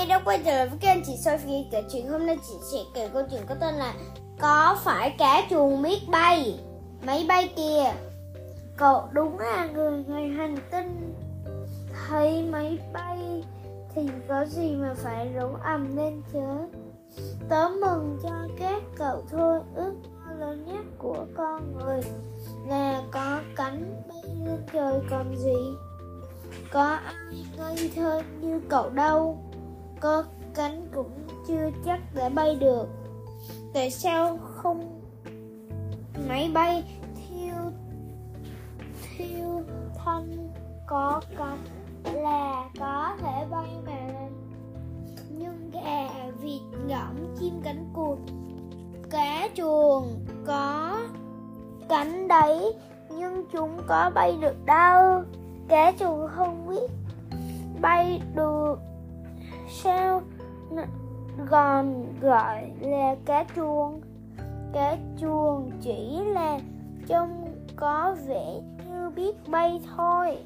Hi, đã quay trở lại với kênh chị Sophie kể chuyện Hôm nay chị sẽ kể câu chuyện có tên là Có phải cá chuồng biết bay? Máy bay kìa. Cậu đúng là người ngoài hành tinh. Thấy máy bay Thì có gì mà phải rủ ầm lên chứ? Tớ mừng cho các cậu thôi Ước mơ lớn nhất của con người Là có cánh bay lên trời còn gì? Có ai ngây thơ như cậu đâu? Có cánh cũng chưa chắc đã bay được. Tại sao không máy bay? Thiêu thiêu thân có cánh là có thể bay mà. Nhưng gà vịt ngỗng chim cánh cụt cá chuồng có cánh đấy, nhưng chúng có bay được đâu? Cá chuồng không biết bay được sao còn gọi là cá chuông. Cá chuông chỉ là trông có vẻ như biết bay thôi.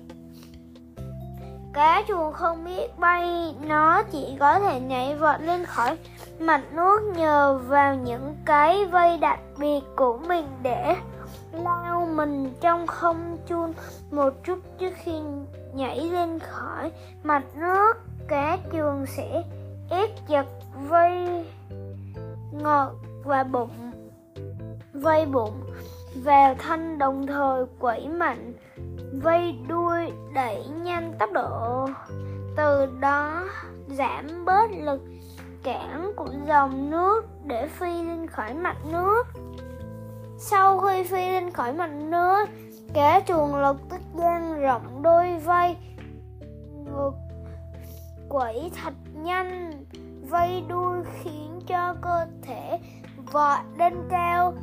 Cá chuồng không biết bay, nó chỉ có thể nhảy vọt lên khỏi mặt nước nhờ vào những cái vây đặc biệt của mình để lao mình trong không chun một chút trước khi nhảy lên khỏi mặt nước cá chuồng sẽ ép chặt vây ngọt và bụng, vây bụng vào thân đồng thời quẩy mạnh, vây đuôi đẩy nhanh tốc độ. Từ đó, giảm bớt lực cản của dòng nước để phi lên khỏi mặt nước. Sau khi phi lên khỏi mặt nước cá chuồng lập tức dang rộng đôi vây ngược quẩy thật nhanh, vây đuôi khiến cho cơ thể vọt lên cao.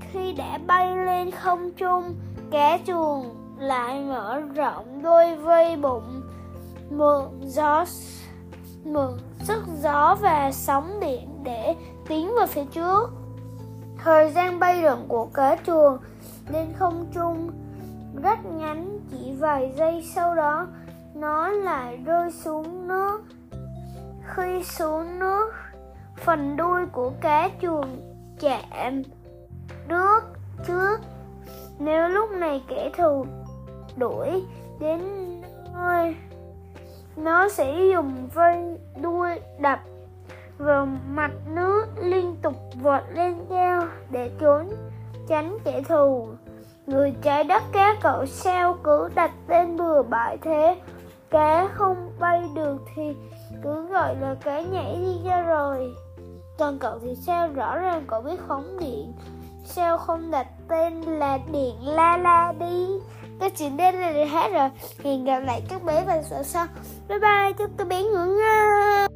Khi đã bay lên không trung cá chuồng lại mở rộng đôi vây bụng, mượn gió mượn sức gió và sóng điện để tiến vào phía trước. Thời gian bay lượn của cá chuồng lên không trung rất ngắn, chỉ vài giây sau đó nó lại rơi xuống nước. Khi xuống nước, phần đuôi của cá chuồng chạm nước trước. Nếu lúc này kẻ thù đuổi đến nơi, nó sẽ dùng vây đuôi đập vào mặt nước liên tục vọt lên cao để trốn tránh kẻ thù. Người trái đất cá cậu sao cứ đặt tên bừa bãi thế? Cá không bay được thì cứ gọi là cá nhảy đi cho rồi. Còn cậu thì sao? Rõ ràng cậu biết phóng điện. Sao không đặt tên là điện la la đi? Cái chuyện đến là hết rồi. Hẹn gặp lại các bé vào sợ sau. Bye bye, chúc các bé ngủ ngon.